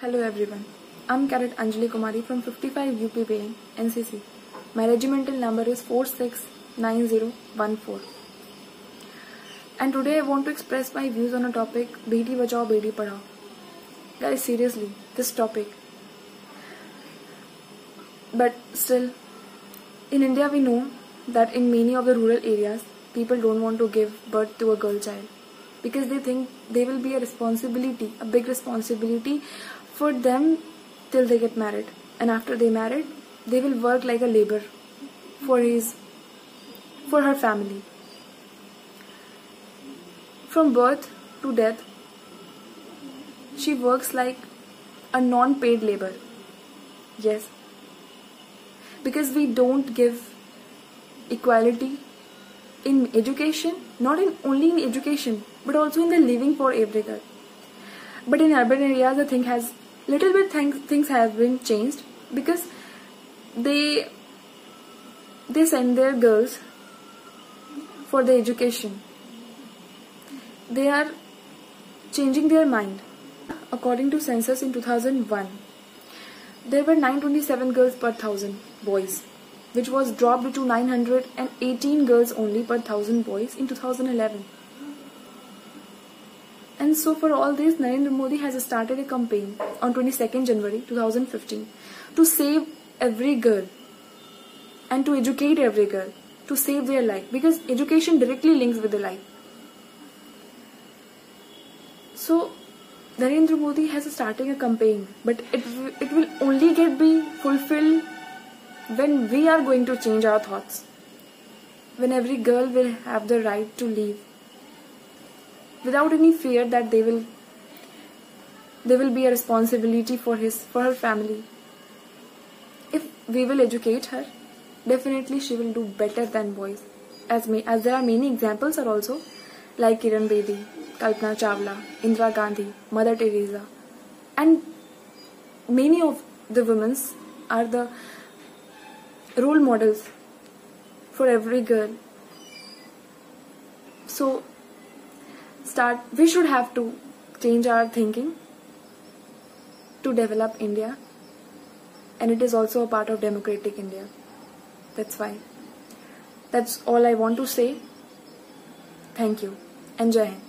Hello everyone. I'm Cadet Anjali Kumari from 55 UPPN, NCC. My regimental number is 469014. And today I want to express my views on a topic Beti Bachao Beti Padhao. Guys, seriously, this topic. But still, in India we know that in many of the rural areas, people don't want to give birth to a girl child because they think they will be a responsibility, a big responsibility for them till they get married. And after they married, they will work like a labor for his for her family. From birth to death, she works like a non-paid labor. Yes. Because we don't give equality in education, not in only in education, but also in the living for every girl. But in urban areas, the thing has little bit things have been changed because they they send their girls for the education. They are changing their mind. According to census in 2001, there were 927 girls per thousand boys which was dropped to 918 girls only per thousand boys in 2011. And so, for all this, Narendra Modi has started a campaign on 22nd January 2015 to save every girl and to educate every girl to save their life because education directly links with the life. So, Narendra Modi has started a campaign, but it, it will only get be fulfilled when we are going to change our thoughts when every girl will have the right to live without any fear that they will there will be a responsibility for his for her family. If we will educate her definitely she will do better than boys. As may as there are many examples are also like Kiran Bedi, Kalpana Chawla, Indira Gandhi, Mother Teresa. And many of the women are the role models for every girl. So, start, we should have to change our thinking to develop India, and it is also a part of democratic India. That's why. That's all I want to say. Thank you. and Jai.